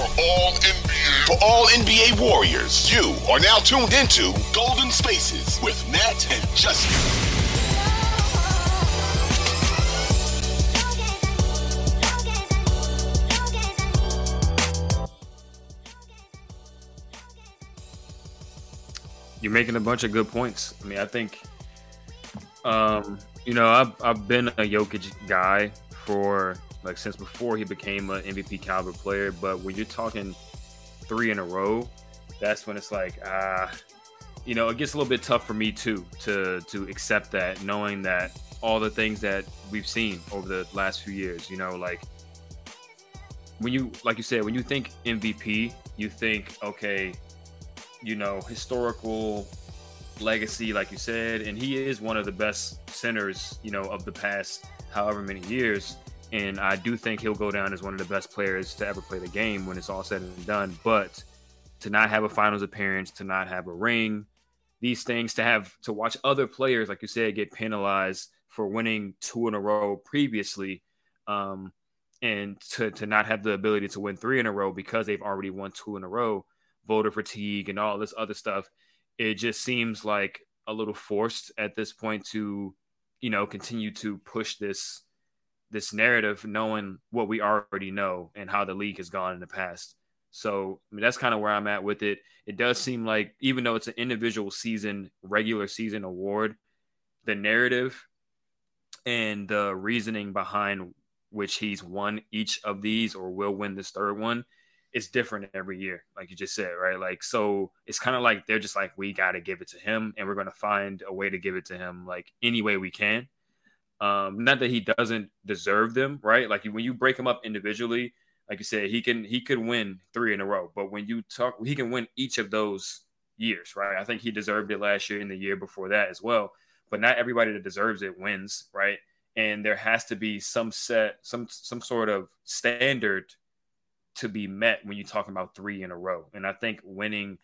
For all NBA, for all NBA Warriors, you are now tuned into Golden Spaces with Nat and Justin. You're making a bunch of good points. I mean, I think, um, you know, I've, I've been a Jokic guy for like since before he became an MVP caliber player. But when you're talking three in a row, that's when it's like, ah, you know, it gets a little bit tough for me too to to accept that, knowing that all the things that we've seen over the last few years, you know, like when you like you said, when you think MVP, you think, okay, you know, historical legacy, like you said, and he is one of the best centers, you know, of the past however many years. And I do think he'll go down as one of the best players to ever play the game when it's all said and done. But to not have a finals appearance, to not have a ring, these things, to have to watch other players, like you said, get penalized for winning two in a row previously, um, and to to not have the ability to win three in a row because they've already won two in a row voter fatigue and all this other stuff, it just seems like a little forced at this point to, you know, continue to push this this narrative, knowing what we already know and how the league has gone in the past. So I mean, that's kind of where I'm at with it. It does seem like even though it's an individual season, regular season award, the narrative and the reasoning behind which he's won each of these or will win this third one it's different every year, like you just said, right? Like, so it's kind of like they're just like, we got to give it to him, and we're going to find a way to give it to him, like any way we can. Um, not that he doesn't deserve them, right? Like when you break him up individually, like you said, he can he could win three in a row, but when you talk, he can win each of those years, right? I think he deserved it last year and the year before that as well. But not everybody that deserves it wins, right? And there has to be some set, some some sort of standard to be met when you're talking about three in a row. And I think winning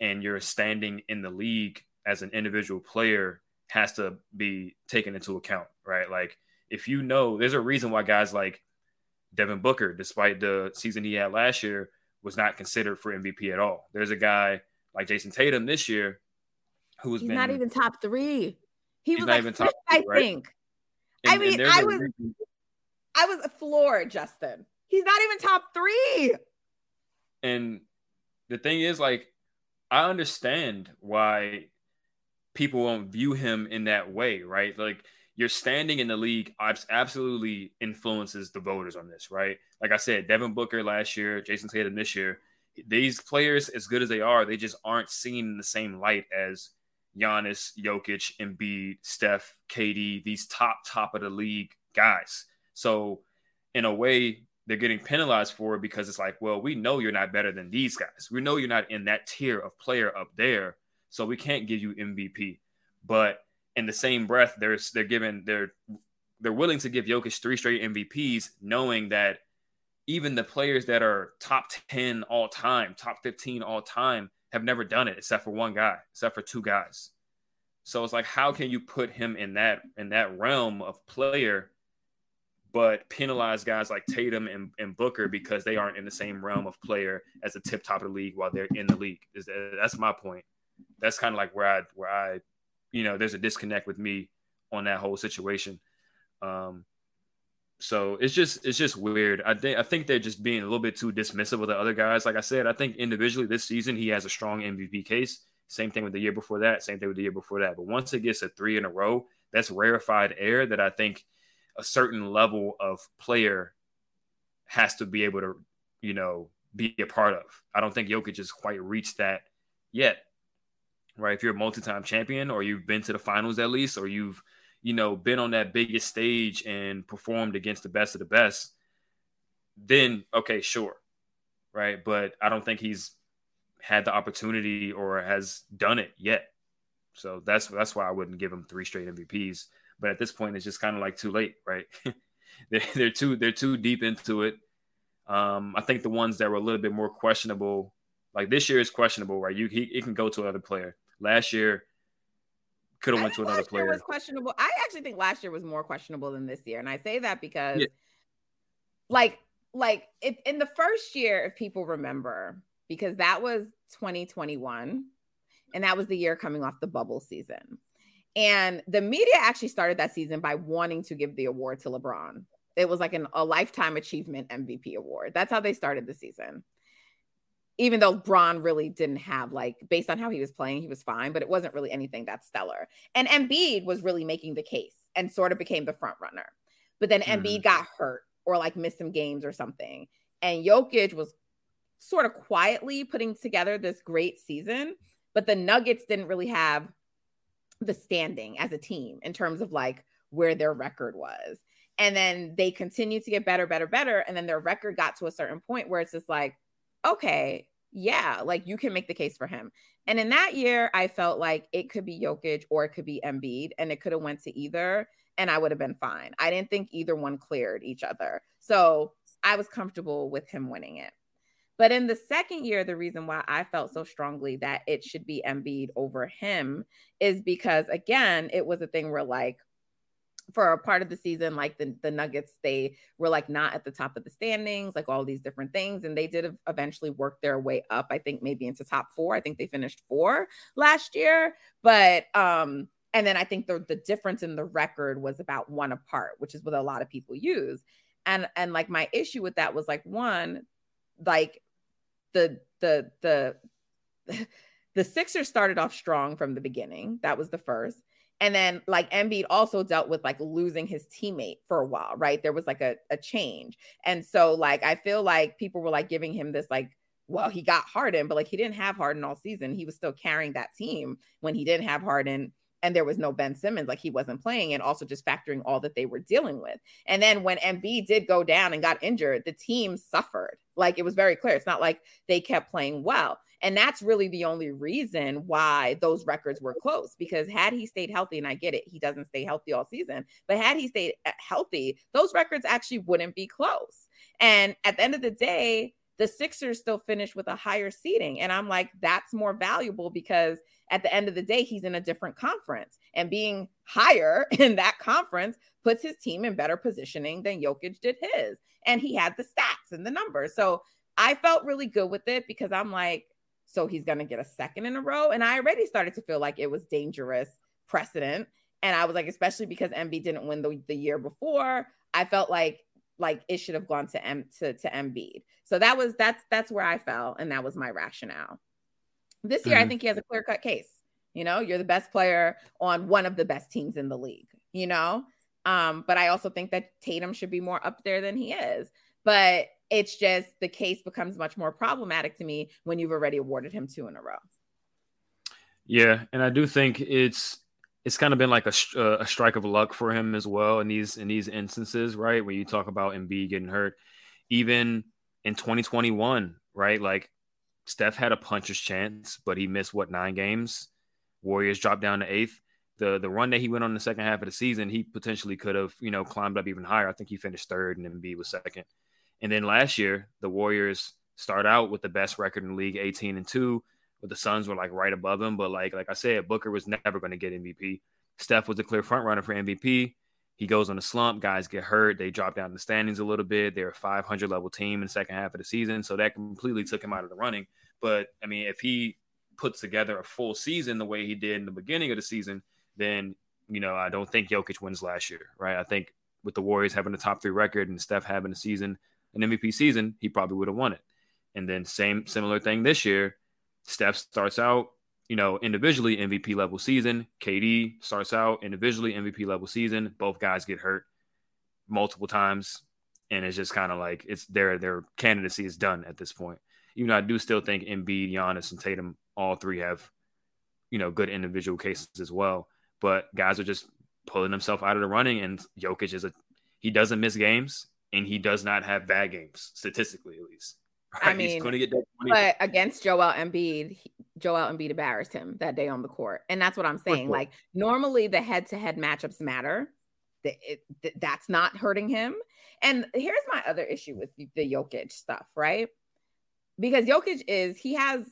and you're standing in the league as an individual player has to be taken into account, right? Like if you know, there's a reason why guys like Devin Booker, despite the season he had last year, was not considered for MVP at all. There's a guy like Jayson Tatum this year who he's not even top three. He was not like even top I three, right? think. and- I mean, I was reason- I was a floored, Justin. He's not even top three. And the thing is, like, I understand why people won't view him in that way, right? Like, your standing in the league absolutely influences the voters on this, right? Like I said, Devin Booker last year, Jayson Tatum this year. These players, as good as they are, they just aren't seen in the same light as Giannis, Jokic, Embiid, Steph, KD, these top top of the league guys. So, in a way, they're getting penalized for it because it's like, well, we know you're not better than these guys. We know you're not in that tier of player up there, so we can't give you MVP. But in the same breath, there's they're giving they're they're willing to give Jokic three straight MVPs, knowing that even the players that are top 10 all time, top 15 all time, have never done it except for one guy, except for two guys. So it's like, how can you put him in that in that realm of player, but penalize guys like Tatum and, and Booker because they aren't in the same realm of player as the tip top of the league while they're in the league? That's my point. That's kind of like where I where I, you know, there's a disconnect with me on that whole situation. Um, so it's just it's just weird. I think I think they're just being a little bit too dismissive of the other guys. Like I said, I think individually this season he has a strong MVP case. Same thing with the year before that. Same thing with the year before that. But once it gets a three in a row, that's rarefied air that I think a certain level of player has to be able to, you know, be a part of. I don't think Jokic has quite reached that yet. Right. If you're a multi time champion or you've been to the finals at least, or you've, you know, been on that biggest stage and performed against the best of the best, then okay, sure. Right. But I don't think he's had the opportunity or has done it yet. So that's that's why I wouldn't give him three straight MVPs. But at this point, it's just kind of like too late, right? they're, they're too they're too deep into it. Um, I think the ones that were a little bit more questionable, like this year is questionable, right? You he it can go to another player. Last year could have went to another player. was questionable. I actually think last year was more questionable than this year, and I say that because, yeah. like, like if in the first year, if people remember, because that was 2021, and that was the year coming off the bubble season. And the media actually started that season by wanting to give the award to LeBron. It was like an, a lifetime achievement MVP award. That's how they started the season. Even though Bron really didn't have like based on how he was playing, he was fine, but it wasn't really anything that stellar. And Embiid was really making the case and sort of became the front runner. But then mm-hmm. Embiid got hurt or like missed some games or something. And Jokic was sort of quietly putting together this great season, but the Nuggets didn't really have the standing as a team in terms of like where their record was. And then they continued to get better, better, better. And then their record got to a certain point where it's just like, okay, yeah, like you can make the case for him. And in that year, I felt like it could be Jokic or it could be Embiid, and it could have went to either, and I would have been fine. I didn't think either one cleared each other, so I was comfortable with him winning it. But in the second year, the reason why I felt so strongly that it should be Embiid over him is because, again, it was a thing where, like, for a part of the season, like the, the Nuggets, they were like not at the top of the standings, like all these different things. And they did eventually work their way up, I think maybe into top four. I think they finished four last year. But um, and then I think the the difference in the record was about one apart, which is what a lot of people use. And and like my issue with that was like one, like the the the the Sixers started off strong from the beginning. That was the first. And then like Embiid also dealt with like losing his teammate for a while, right? There was like a, a change. And so like I feel like people were like giving him this like, well, he got Harden, but like he didn't have Harden all season. He was still carrying that team when he didn't have Harden and there was no Ben Simmons, like he wasn't playing, and also just factoring all that they were dealing with. And then when Embiid did go down and got injured, the team suffered. Like it was very clear. It's not like they kept playing well. And that's really the only reason why those records were close because had he stayed healthy, and I get it, he doesn't stay healthy all season, but had he stayed uh, healthy, those records actually wouldn't be close. And at the end of the day, the Sixers still finished with a higher seating. And I'm like, that's more valuable because at the end of the day, he's in a different conference. And being higher in that conference puts his team in better positioning than Jokic did his. And he had the stats and the numbers. So I felt really good with it because I'm like, so he's going to get a second in a row. And I already started to feel like it was dangerous precedent. And I was like, especially because Embiid didn't win the, the year before, I felt like like it should have gone to M to, to Embiid. So that was that's that's where I fell, and that was my rationale. This year, mm-hmm. I think he has a clear cut case. You know, you're the best player on one of the best teams in the league. You know, um, but I also think that Tatum should be more up there than he is. But it's just the case becomes much more problematic to me when you've already awarded him two in a row. Yeah, and I do think it's it's kind of been like a, uh, a strike of luck for him as well in these in these instances, right? When you talk about Embiid getting hurt, even in 2021, right? Like Steph had a puncher's chance, but he missed what nine games. Warriors dropped down to eighth. The the run that he went on the second half of the season, he potentially could have you know climbed up even higher. I think he finished third, and Embiid was second. And then last year, the Warriors start out with the best record in the league, 18 and two but the Suns were like right above him. But like like I said, Booker was never going to get MVP. Steph was a clear front runner for MVP. He goes on a slump. Guys get hurt. They drop down the standings a little bit. They're a 500 level team in the second half of the season, so that completely took him out of the running. But I mean, if he puts together a full season the way he did in the beginning of the season, then you know I don't think Jokic wins last year, right? I think with the Warriors having a top three record and Steph having a season, an MVP season, he probably would have won it. And then same similar thing this year. Steph starts out, you know, individually MVP level season. KD starts out individually MVP level season. Both guys get hurt. multiple times, and it's just kind of like it's their their candidacy is done at this point. Even though I do still think Embiid, Giannis, and Tatum, all three have, you know, good individual cases as well. But guys are just pulling themselves out of the running, and Jokic is a he doesn't miss games, and he does not have bad games statistically, at least. Right? I mean, he's going to get that. But against Joel Embiid, Joel Embiid embarrassed him that day on the court, and that's what I'm saying. Like normally, the head-to-head matchups matter. It, it, that's not hurting him. And here's my other issue with the Jokic stuff, right? Because Jokic is he has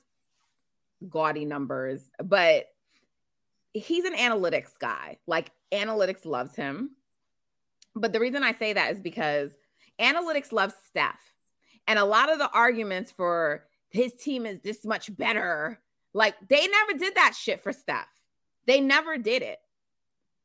gaudy numbers, but he's an analytics guy. Like analytics loves him. But the reason I say that is because analytics loves Steph. And a lot of the arguments for his team is this much better, like they never did that shit for Steph. They never did it.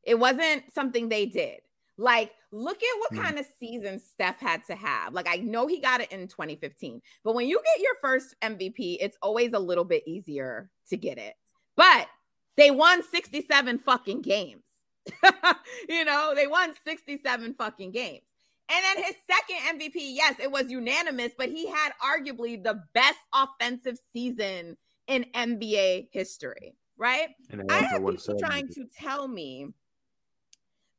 It wasn't something they did. Like, look at what mm. kind of season Steph had to have. Like, I know he got it in 2015, but when you get your first MVP, it's always a little bit easier to get it. But they won 67 fucking games. you know, they won 67 fucking games. And then his second MVP, yes, it was unanimous, but he had arguably the best offensive season in NBA history, right? I have people trying to tell me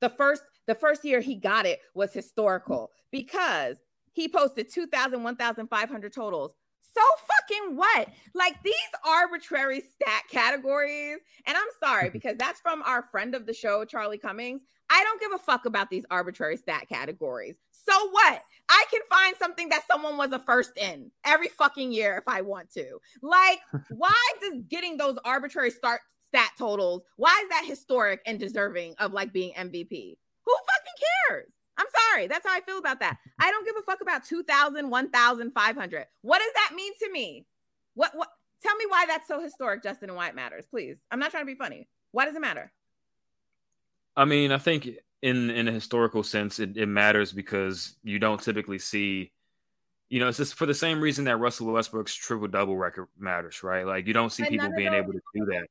the first the first year he got it was historical because he posted 2,000, 1,500 totals so fucking what? Like these arbitrary stat categories. And I'm sorry because that's from our friend of the show, Charlie Cummings. I don't give a fuck about these arbitrary stat categories. So what? I can find something that someone was a first in every fucking year if I want to. Like, why does getting those arbitrary start stat totals, why is that historic and deserving of like being MVP? Who fucking cares? I'm sorry. That's how I feel about that. I don't give a fuck about 2,000, 1,500. What does that mean to me? What, what, tell me why that's so historic, Justin, and why it matters, please. I'm not trying to be funny. Why does it matter? I mean, I think in in a historical sense, it, it matters because you don't typically see, you know, it's just for the same reason that Russell Westbrook's triple double record matters, right? Like you don't see and people being able to do that.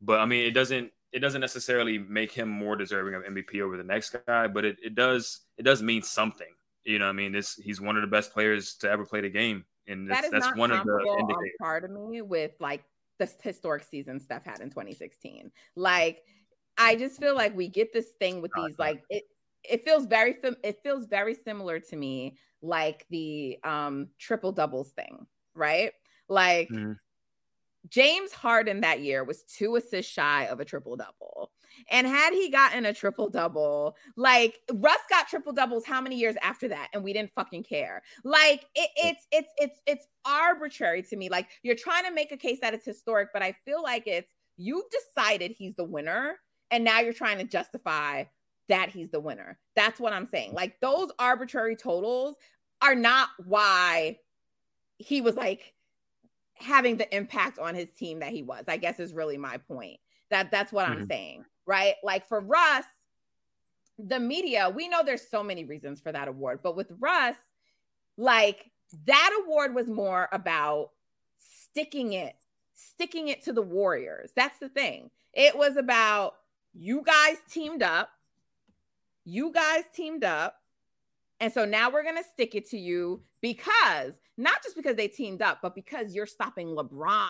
But I mean, it doesn't it doesn't necessarily make him more deserving of MVP over the next guy, but it, it does it does mean something. You know, I mean, this he's one of the best players to ever play the game, and that that's one of the indicators. part of me with like the historic season Steph had in 2016. Like, I just feel like we get this thing with these like it. It feels very it feels very similar to me, like the um triple doubles thing, right? Like. Mm-hmm James Harden that year was two assists shy of a triple double. And had he gotten a triple double, like Russ got triple doubles how many years after that? And we didn't fucking care. Like it, it's it's it's it's arbitrary to me. Like you're trying to make a case that it's historic, but I feel like it's you've decided he's the winner, and now you're trying to justify that he's the winner. That's what I'm saying. Like those arbitrary totals are not why he was like having the impact on his team that he was. I guess is really my point. That that's what mm-hmm. I'm saying, right? Like for Russ, the media, we know there's so many reasons for that award, but with Russ, like that award was more about sticking it, sticking it to the Warriors. That's the thing. It was about you guys teamed up. You guys teamed up. And so now we're going to stick it to you because not just because they teamed up, but because you're stopping LeBron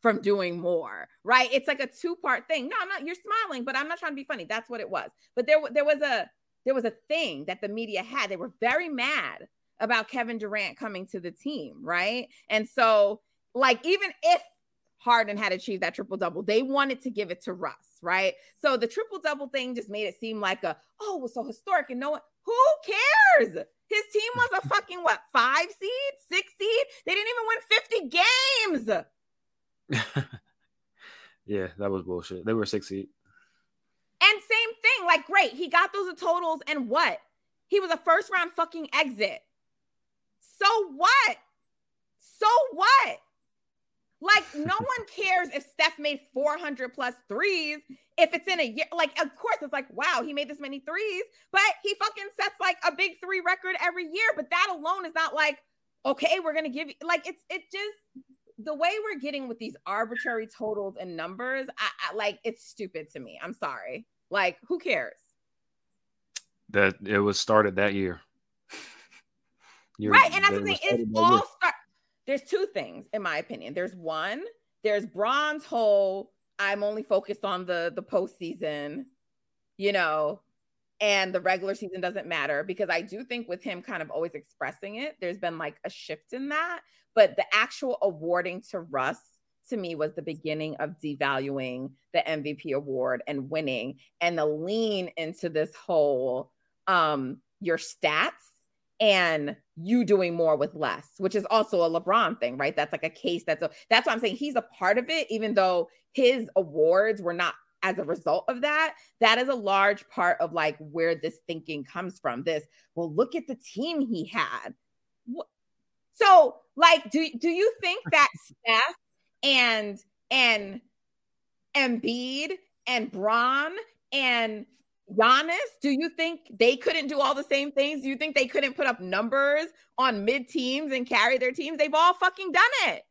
from doing more, right? It's like a two part thing. No, I'm not. You're smiling, but I'm not trying to be funny. That's what it was. But there, there was a there was a thing that the media had. They were very mad about Kevin Durant coming to the team, right? And so, like, even if Harden had achieved that triple double. They wanted to give it to Russ, right? So the triple double thing just made it seem like a oh, it was so historic, and no one who cares? His team was a fucking what five seed, six seed. They didn't even win 50 games. yeah, that was bullshit. They were six seed. And same thing, like great, he got those totals, and what? He was a first round fucking exit. So what? So what? Like, no one cares if Steph made 400 plus threes if it's in a year. Like, of course, it's like, wow, he made this many threes, but he fucking sets like a big three record every year. But that alone is not like, okay, we're gonna give you like it's it just the way we're getting with these arbitrary totals and numbers. I, I like it's stupid to me. I'm sorry. Like, who cares? that it was started that year. You're, right, and that's the thing. It's all start. There's two things, in my opinion. There's one. There's Bron's whole. I'm only focused on the the postseason, you know, and the regular season doesn't matter because I do think with him kind of always expressing it, there's been like a shift in that. But the actual awarding to Russ to me was the beginning of devaluing the MVP award and winning and the lean into this whole um your stats and you doing more with less, which is also a LeBron thing, right? That's like a case that's a, that's why I'm saying he's a part of it, even though his awards were not as a result of that. That is a large part of like where this thinking comes from. This, well, look at the team he had. So, like, do do you think that Steph and and Embiid and Bron and Giannis, do you think they couldn't do all the same things? Do you think they couldn't put up numbers on mid teams and carry their teams? They've all fucking done it.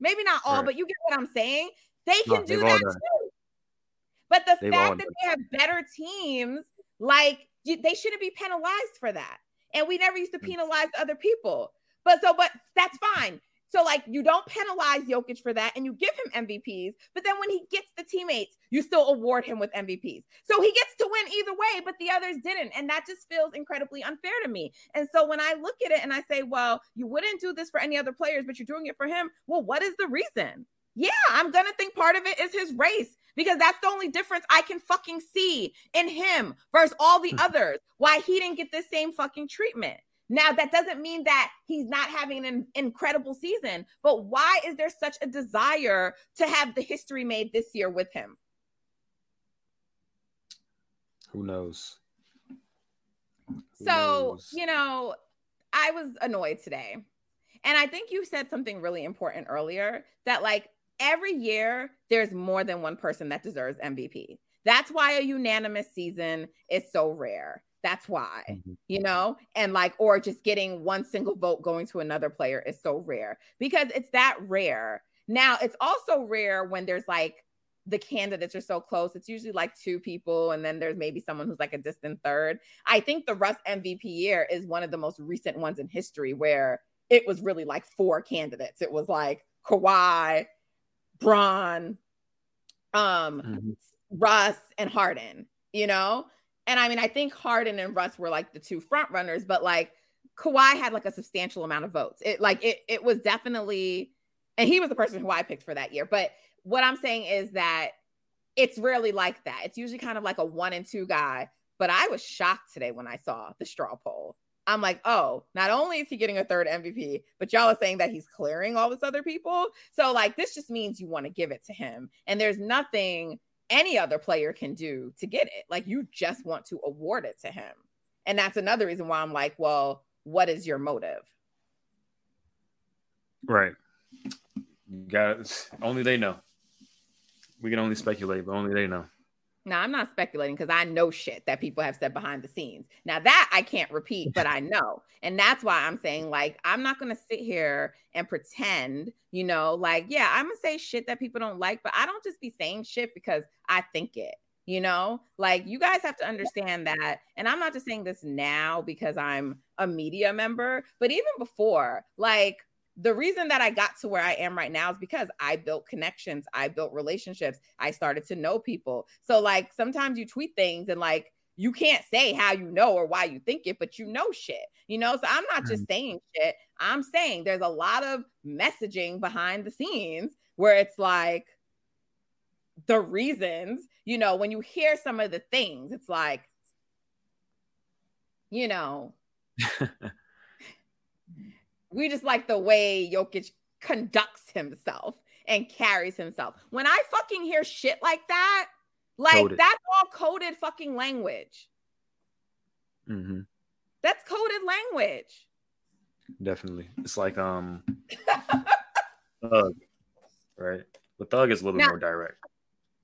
Maybe not all, right. but you get what I'm saying. They can no, do that too. But the they've fact that they have better teams, like they shouldn't be penalized for that. And we never used to mm. penalize other people. But so, but that's fine. So, like, you don't penalize Jokic for that and you give him MVPs, but then when he gets the teammates, you still award him with MVPs. So he gets to win either way, but the others didn't. And that just feels incredibly unfair to me. And so when I look at it and I say, well, you wouldn't do this for any other players, but you're doing it for him, well, what is the reason? Yeah, I'm gonna think part of it is his race because that's the only difference I can fucking see in him versus all the hmm. others. Why he didn't get the same fucking treatment. Now, that doesn't mean that he's not having an incredible season, but why is there such a desire to have the history made this year with him? Who knows? Who so, knows? you know, I was annoyed today. And I think you said something really important earlier that, like, every year there's more than one person that deserves MVP. That's why a unanimous season is so rare. That's why, mm-hmm. you know, and like, or just getting one single vote going to another player is so rare because it's that rare. Now, it's also rare when there's like the candidates are so close. It's usually like two people, and then there's maybe someone who's like a distant third. I think the Russ MVP year is one of the most recent ones in history where it was really like four candidates. It was like Kawhi, Bron, um, mm-hmm. Russ, and Harden, you know? And I mean, I think Harden and Russ were like the two front runners, but like Kawhi had like a substantial amount of votes. It like it it was definitely, and he was the person who I picked for that year. But what I'm saying is that it's rarely like that. It's usually kind of like a one and two guy. But I was shocked today when I saw the straw poll. I'm like, oh, not only is he getting a third MVP, but y'all are saying that he's clearing all this other people. So, like, this just means you want to give it to him. And there's nothing any other player can do to get it. Like you just want to award it to him. And that's another reason why I'm like, well, what is your motive? Right. You got only they know. We can only speculate, but only they know. Now, I'm not speculating because I know shit that people have said behind the scenes. Now, that I can't repeat, but I know. And that's why I'm saying, like, I'm not going to sit here and pretend, you know, like, yeah, I'm going to say shit that people don't like, but I don't just be saying shit because I think it, you know? Like, you guys have to understand that. And I'm not just saying this now because I'm a media member, but even before, like, the reason that I got to where I am right now is because I built connections, I built relationships, I started to know people. So, like, sometimes you tweet things and, like, you can't say how you know or why you think it, but you know shit, you know? So, I'm not just mm. saying shit. I'm saying there's a lot of messaging behind the scenes where it's like, the reasons, you know, when you hear some of the things, it's like, you know, We just like the way Jokic conducts himself and carries himself. When I fucking hear shit like that, like coded. that's all coded fucking language. Mm-hmm. That's coded language. Definitely. It's like um thug, right? But thug is a little now, more direct.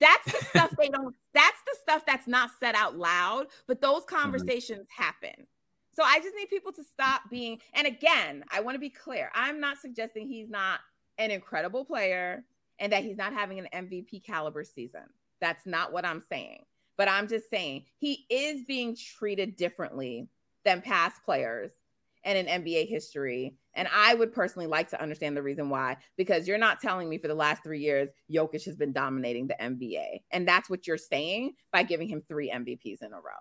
That's the stuff they don't that's the stuff that's not said out loud, but those mm-hmm. conversations mm-hmm. happen. So I just need people to stop being, and again, I want to be clear. I'm not suggesting he's not an incredible player and that he's not having an MVP caliber season. That's not what I'm saying. But I'm just saying he is being treated differently than past players and in NBA history. And I would personally like to understand the reason why, because you're not telling me for the last three years, Jokic has been dominating the NBA. And that's what you're saying by giving him three MVPs in a row.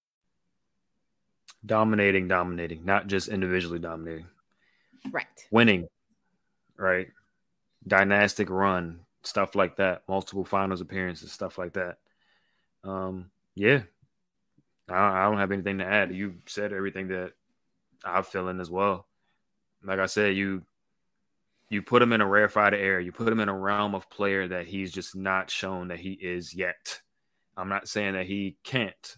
dominating, dominating, not just individually dominating. Right. Winning, right? Dynastic run, stuff like that. Multiple finals appearances, stuff like that. Um, yeah. I, I don't have anything to add. You said everything that I'm feeling as well. Like I said, you you put him in a rarefied air. You put him in a realm of player that he's just not shown that he is yet. I'm not saying that he can't.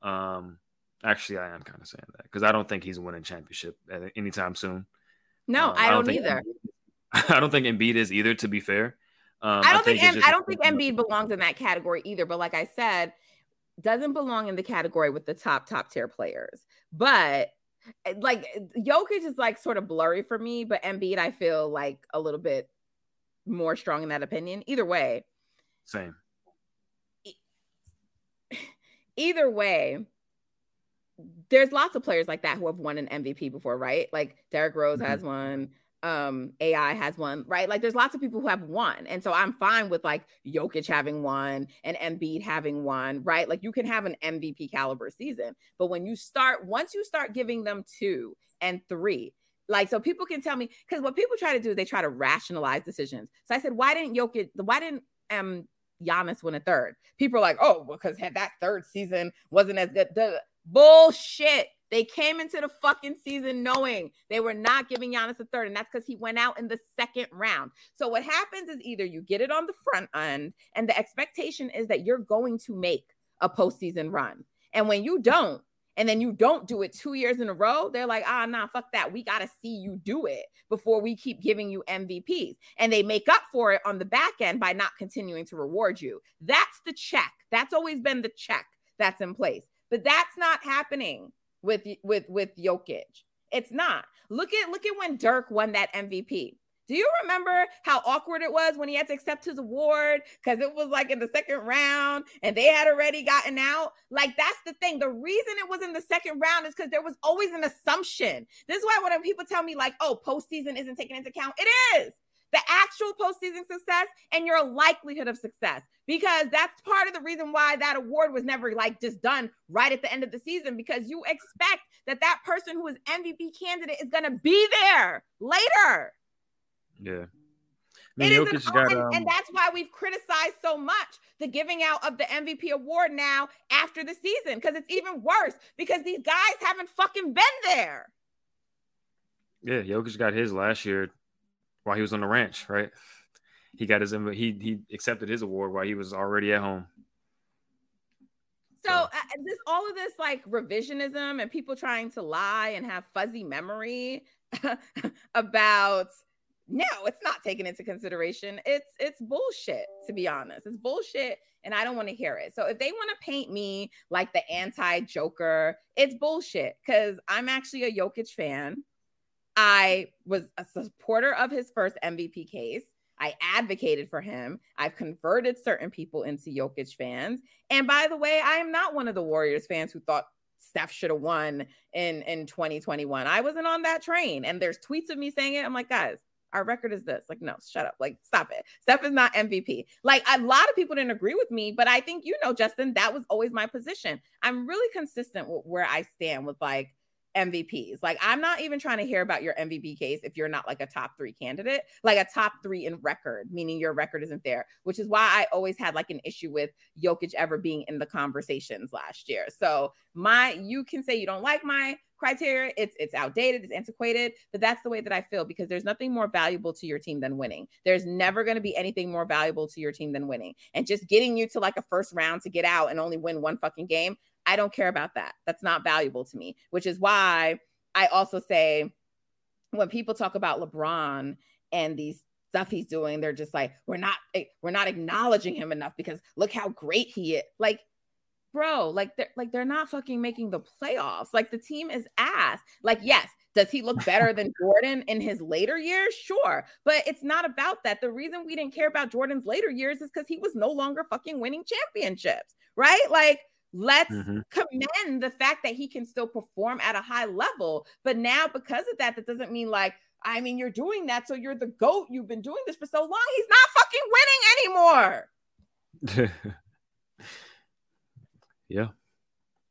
Um, Actually, I am kind of saying that because I don't think he's winning championship anytime soon. No, um, I, don't I, don't either. I don't think Embiid is either. To be fair, um, I don't I think, think I don't think Embiid belongs in that category either. But like I said, doesn't belong in the category with the top top tier players. But eh, like Jokic is like sort of blurry for me, but Embiid I feel like a little bit more strong in that opinion. Either way, same. Either way, there's lots of players like that who have won an MVP before, right? Like Derrick Rose mm-hmm. has one, um, AI has one, right? Like there's lots of people who have won. And so I'm fine with like Jokic having one and Embiid having one, right? Like you can have an MVP caliber season. But when you start, once you start giving them two and three, like so people can tell me because what people try to do is they try to rationalize decisions. So I said, why didn't Jokic, why didn't um Giannis win a third? People are like, oh, because that third season wasn't as good. The Bullshit. They came into the fucking season knowing they were not giving Giannis a third, and that's because he went out in the second round. So what happens is either you get it on the front end, and the expectation is that you're going to make a postseason run. And when you don't, and then you don't do it two years in a row, they're like, ah, nah, fuck that. We got to see you do it before we keep giving you MVPs. And they make up for it on the back end by not continuing to reward you. That's the check. That's always been the check that's in place. But that's not happening with with with Jokic. It's not. Look at look at when Dirk won that MVP. Do you remember how awkward it was when he had to accept his award because it was like in the second round and they had already gotten out? Like, that's the thing. The reason it was in the second round is because there was always an assumption. This is why when people tell me, like, oh, postseason isn't taken into account, it is the actual postseason success and your likelihood of success because that's part of the reason why that award was never like just done right at the end of the season because you expect that that person who is MVP candidate is going to be there later. Yeah. I mean, it is an, got, um... and, that's why we've criticized so much the giving out of the MVP award now after the season because it's even worse because these guys haven't fucking been there. Yeah, Jokic got his last year while he was on the ranch, right? He got his he he accepted his award while he was already at home. So, uh, this all of this like revisionism and people trying to lie and have fuzzy memory about no, it's not taken into consideration. It's it's bullshit to be honest. It's bullshit and I don't want to hear it. So if they want to paint me like the anti-Joker, it's bullshit cuz I'm actually a Jokic fan. I was a supporter of his first MVP case. I advocated for him. I've converted certain people into Jokic fans. And by the way, I am not one of the Warriors fans who thought Steph should have won in in 2021. I wasn't on that train. And there's tweets of me saying it. I'm like, guys, our record is this. Like, no, shut up. Like, stop it. Steph is not MVP. Like, a lot of people didn't agree with me, but I think you know, Justin, that was always my position. I'm really consistent with where I stand with like MVPs. Like, I'm not even trying to hear about your MVP case if you're not like a top three candidate, like a top three in record, meaning your record isn't there, which is why I always had like an issue with Jokic ever being in the conversations last year. So, my, you can say you don't like my criteria. It's it's outdated, it's antiquated, but that's the way that I feel because there's nothing more valuable to your team than winning. There's never going to be anything more valuable to your team than winning. And just getting you to like a first round to get out and only win one fucking game, I don't care about that. That's not valuable to me, which is why I also say when people talk about LeBron and these stuff he's doing, they're just like, we're not eh, we're not acknowledging him enough because look how great he is. Like, bro, like they're like they're not fucking making the playoffs. Like the team is ass. Like, yes, does he look better than Jordan in his later years? Sure. But it's not about that. The reason we didn't care about Jordan's later years is because he was no longer fucking winning championships, right? Like Let's mm-hmm. commend the fact that he can still perform at a high level. But now, because of that, that doesn't mean like, I mean, you're doing that. So you're the GOAT. You've been doing this for so long. He's not fucking winning anymore. yeah.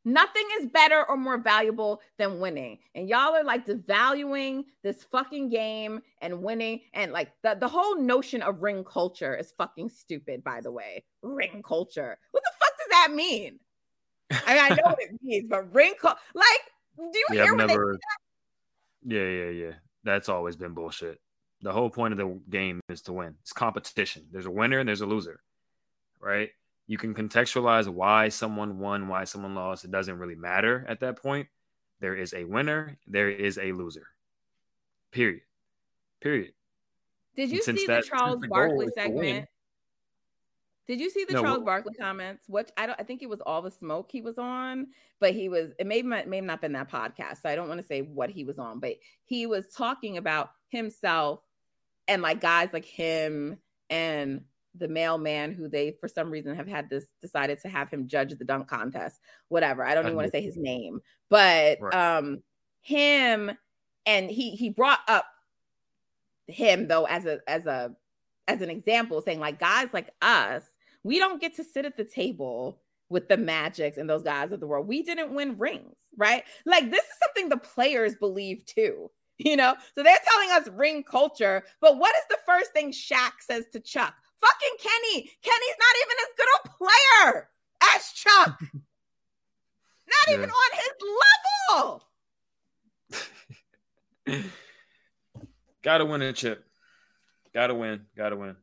Nothing is better or more valuable than winning. And y'all are like devaluing this fucking game and winning. And like the, the whole notion of ring culture is fucking stupid, by the way. Ring culture. What the fuck does that mean? I, mean, I know what it means, but wrinkle like do you yeah, hear I've never, Yeah, yeah, yeah. That's always been bullshit. The whole point of the game is to win. It's competition. There's a winner and there's a loser. Right? You can contextualize why someone won, why someone lost. It doesn't really matter at that point. There is a winner, there is a loser. Period. Period. Did you see the Charles Barkley segment? Did you see the no, Charles Barkley comments? Which I don't I think it was all the smoke he was on, but he was it may may not been that podcast. So I don't want to say what he was on, but he was talking about himself and like guys like him and the mailman who they for some reason have had this decided to have him judge the dunk contest, whatever. I don't even want to say his name, but right. um him and he he brought up him though as a as a as an example saying like guys like us we don't get to sit at the table with the magics and those guys of the world. We didn't win rings, right? Like this is something the players believe too, you know? So they're telling us ring culture, but what is the first thing Shaq says to Chuck? Fucking Kenny. Kenny's not even as good a player as Chuck. not yeah. even on his level. Gotta win a chip. Gotta win. Gotta win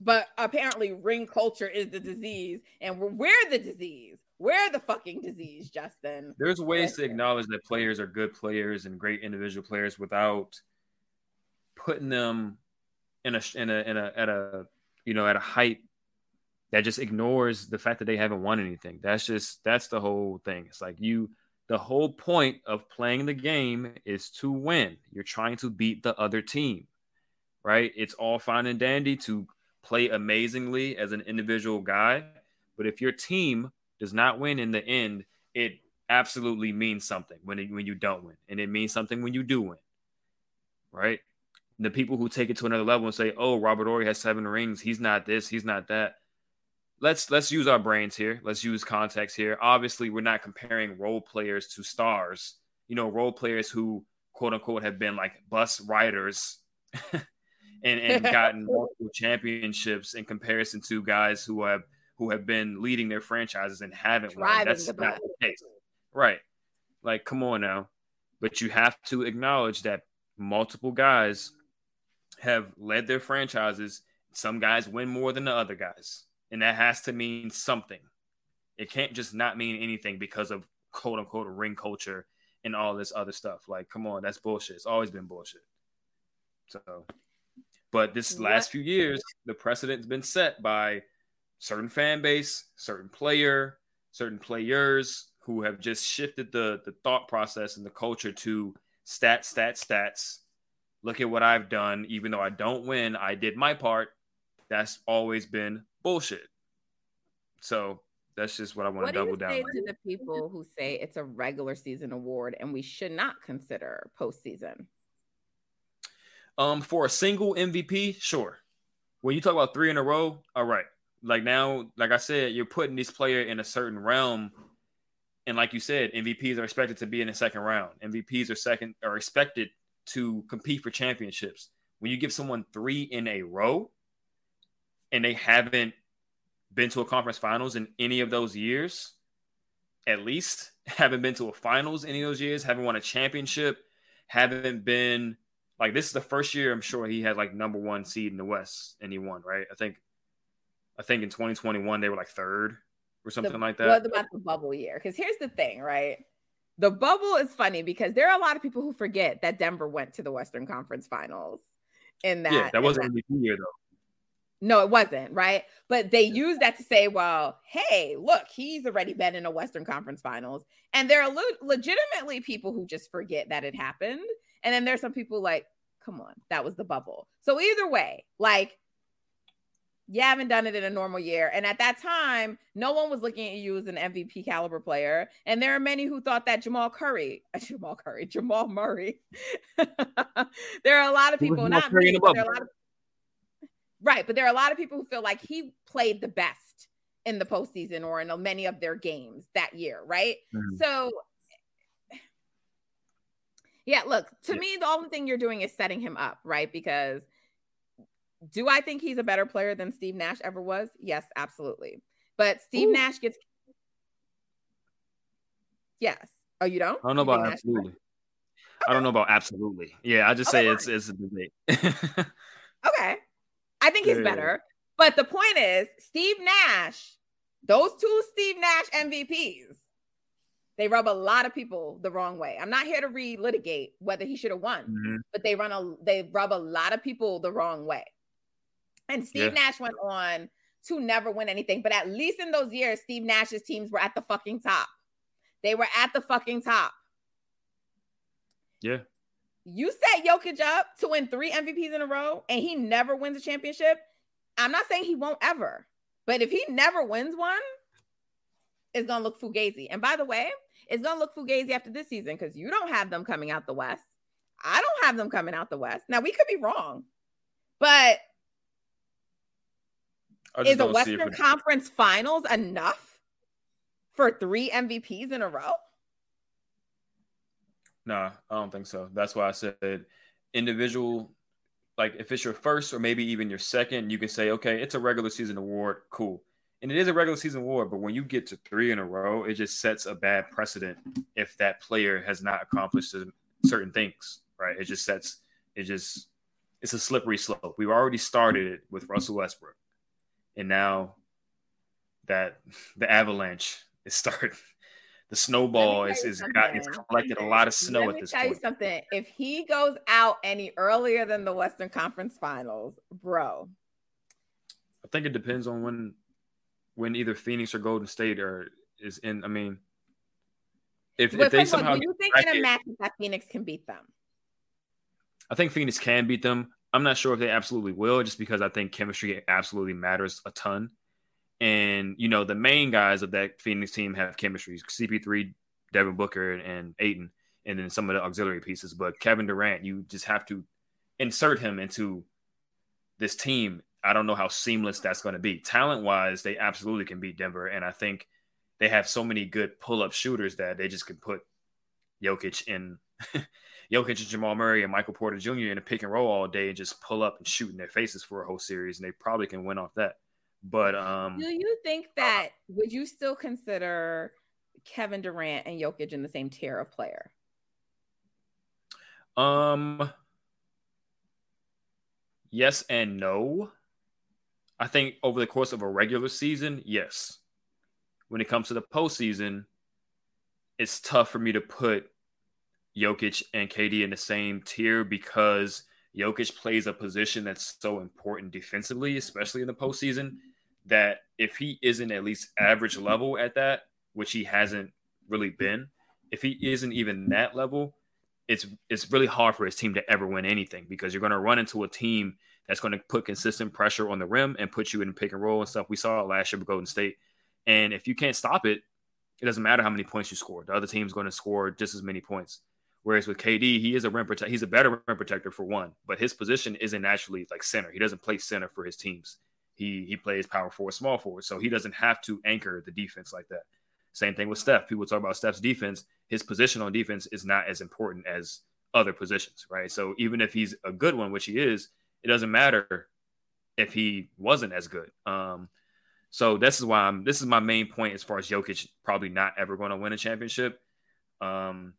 but apparently ring culture is the disease and we're, we're the disease. We're the fucking disease justin. There's ways to acknowledge that players are good players and great individual players without putting them in a in a in a at a you know at a height that just ignores the fact that they haven't won anything. That's just that's the whole thing. It's like you the whole point of playing the game is to win. You're trying to beat the other team right? It's all fine and dandy to play amazingly as an individual guy, but if your team does not win in the end, it absolutely means something when it, when you don't win, and it means something when you do win. Right? The people who take it to another level and say, "Oh, Robert Horry has seven rings. He's not this. He's not that." Let's let's use our brains here. Let's use context here. Obviously, we're not comparing role players to stars. You know, role players who quote unquote have been like bus riders and, and gotten multiple championships in comparison to guys who have who have been leading their franchises and haven't won. That's not the case. Right. Like, come on now. But you have to acknowledge that multiple guys have led their franchises. Some guys win more than the other guys. And that has to mean something. It can't just not mean anything because of quote unquote ring culture and all this other stuff. Like, come on, that's bullshit. It's always been bullshit. So but this last few years, the precedent's been set by certain fan base, certain player, certain players who have just shifted the the thought process and the culture to stats, stats, stats. Look at what I've done. Even though I don't win, I did my part. That's always been bullshit. So that's just what I want to double down. to the people who say it's a regular season award and we should not consider postseason? Um, for a single MVP, sure. When you talk about three in a row, all right. Like now, like I said, you're putting this player in a certain realm, and like you said, MVPs are expected to be in the second round. MVPs are second are expected to compete for championships. When you give someone three in a row, and they haven't been to a conference finals in any of those years, at least haven't been to a finals any of those years, haven't won a championship, haven't been like this is the first year I'm sure he had like number one seed in the West and he won, right? I think I think in 2021 they were like third or something the, like that. What about the bubble year? Because here's the thing, right? The bubble is funny because there are a lot of people who forget that Denver went to the Western Conference Finals in that. Yeah, that wasn't that. MVP year though. No, it wasn't, right? But they use that to say, well, hey, look, he's already been in a Western Conference Finals. And there are le- legitimately people who just forget that it happened. And then there's some people like, come on, that was the bubble. So either way, like you haven't done it in a normal year. And at that time, no one was looking at you as an MVP caliber player. And there are many who thought that Jamal Curry, Jamal Curry, Jamal Murray. there are a lot of people, not me, but there are a lot of, right, but there are a lot of people who feel like he played the best in the postseason or in many of their games that year, right? Mm-hmm. So yeah, look, to yeah. me, the only thing you're doing is setting him up, right? Because do I think he's a better player than Steve Nash ever was? Yes, absolutely. But Steve Ooh. Nash gets. Yes. Oh, you don't? I don't know about absolutely. Okay. I don't know about absolutely. Yeah, I just okay, say it's it's a debate. okay. I think he's yeah. better. But the point is, Steve Nash, those two Steve Nash MVPs, they rub a lot of people the wrong way. I'm not here to relitigate whether he should have won, mm-hmm. but they run a they rub a lot of people the wrong way. And Steve yeah. Nash went on to never win anything, but at least in those years, Steve Nash's teams were at the fucking top. They were at the fucking top. Yeah. You set Jokic up to win three MVPs in a row and he never wins a championship. I'm not saying he won't ever, but if he never wins one, it's gonna look fugazi. And by the way, it's gonna look fugazi after this season because you don't have them coming out the West. I don't have them coming out the West. Now we could be wrong, but is a Western Conference Finals enough for three MVPs in a row? Nah, I don't think so. That's why I said individual. Like if it's your first or maybe even your second, you can say, okay, it's a regular season award, cool. And it is a regular season award, but when you get to three in a row, it just sets a bad precedent if that player has not accomplished certain things, right? It just sets, it just, it's a slippery slope. We've already started it with Russell Westbrook and now that the avalanche is starting the snowball is is got it's collected a lot of snow Let at this point. tell. You something. If he goes out any earlier than the Western Conference Finals, bro. I think it depends on when when either Phoenix or Golden State are is in. I mean, if, if they somehow do you think in a match that Phoenix can beat them? I think Phoenix can beat them. I'm not sure if they absolutely will, just because I think chemistry absolutely matters a ton. And you know, the main guys of that Phoenix team have chemistry: CP3, Devin Booker, and Ayton, and then some of the auxiliary pieces. But Kevin Durant, you just have to insert him into this team. I don't know how seamless that's going to be. Talent wise, they absolutely can beat Denver, and I think they have so many good pull up shooters that they just can put Jokic in Jokic and Jamal Murray and Michael Porter Jr. in a pick and roll all day and just pull up and shoot in their faces for a whole series, and they probably can win off that. But um, do you think that would you still consider Kevin Durant and Jokic in the same tier of player? Um, yes and no. I think over the course of a regular season, yes. When it comes to the postseason, it's tough for me to put Jokic and KD in the same tier because Jokic plays a position that's so important defensively, especially in the postseason, that if he isn't at least average level at that, which he hasn't really been, if he isn't even that level, it's it's really hard for his team to ever win anything because you're going to run into a team that's going to put consistent pressure on the rim and put you in pick and roll and stuff. We saw it last year with Golden State, and if you can't stop it, it doesn't matter how many points you score. The other team's going to score just as many points. Whereas with KD, he is a rim protector. He's a better rim protector for one, but his position isn't naturally like center. He doesn't play center for his teams. He he plays power forward, small forward, so he doesn't have to anchor the defense like that. Same thing with Steph. People talk about Steph's defense. His position on defense is not as important as other positions, right? So even if he's a good one, which he is, it doesn't matter if he wasn't as good. Um, So this is why I'm. This is my main point as far as Jokic probably not ever going to win a championship. Um,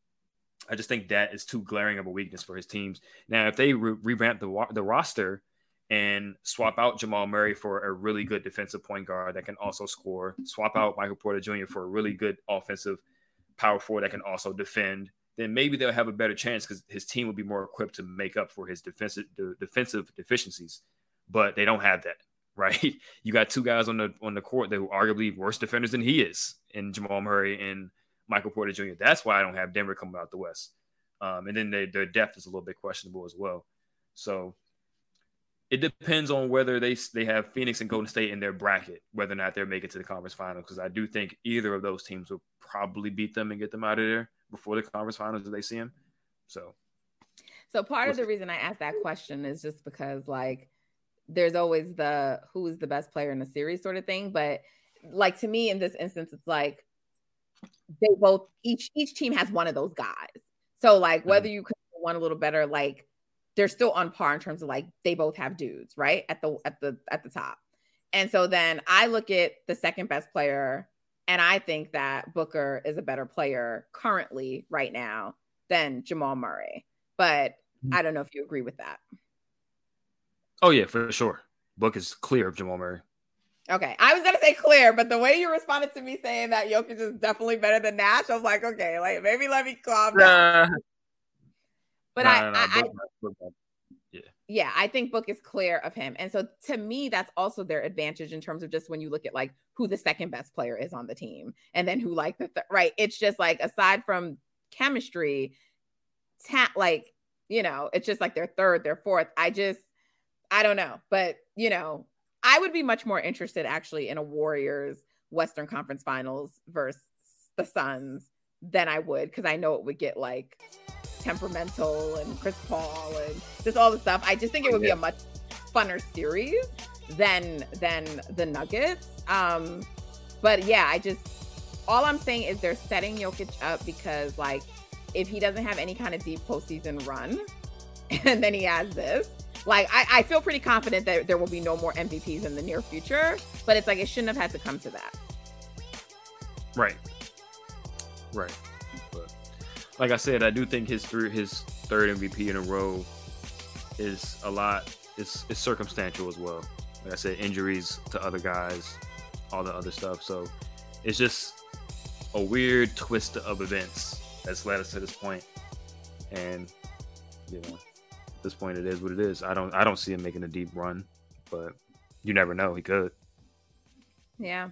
I just think that is too glaring of a weakness for his teams. Now, if they re- revamp the the roster and swap out Jamal Murray for a really good defensive point guard that can also score, swap out Michael Porter Jr. for a really good offensive power forward that can also defend, then maybe they'll have a better chance because his team will be more equipped to make up for his defensive defensive deficiencies. But they don't have that, right? You got two guys on the on the court that are arguably worse defenders than he is, in Jamal Murray and Michael Porter Jr. That's why I don't have Denver coming out the West. Um, and then they, their depth is a little bit questionable as well. So it depends on whether they they have Phoenix and Golden State in their bracket, whether or not they're making to the conference finals. Because I do think either of those teams will probably beat them and get them out of there before the conference finals if they see him. So, so part of the reason I asked that question is just because like there's always the who is the best player in the series sort of thing, but like to me in this instance, it's like they both each each team has one of those guys. So like whether mm-hmm. you could one a little better, like they're still on par in terms of like they both have dudes right at the at the at the top. And so then I look at the second best player and I think that Booker is a better player currently right now than Jamal Murray. But mm-hmm. I don't know if you agree with that. Oh yeah, for sure. Book is clear of Jamal Murray. Okay, I was gonna say clear, but the way you responded to me saying that Jokic is definitely better than Nash, I was like, okay, like maybe let me calm down. But no, I, no, I, I. yeah, I think Book is clear of him, and so to me, that's also their advantage in terms of just when you look at like who the second best player is on the team, and then who like the th- right. It's just like aside from chemistry, ta- like you know, it's just like their third, their fourth. I just, I don't know, but you know, I would be much more interested actually in a Warriors Western Conference Finals versus the Suns than I would because I know it would get like temperamental and Chris Paul and just all the stuff. I just think it would be a much funner series than than the Nuggets. Um, but yeah, I just all I'm saying is they're setting Jokic up because like if he doesn't have any kind of deep postseason run, and then he has this, like I, I feel pretty confident that there will be no more MVPs in the near future. But it's like it shouldn't have had to come to that. Right. Right like I said, I do think his through his third MVP in a row is a lot. It's it's circumstantial as well. Like I said, injuries to other guys, all the other stuff. So it's just a weird twist of events that's led us to this point. And you know, at this point, it is what it is. I don't I don't see him making a deep run, but you never know. He could. Yeah.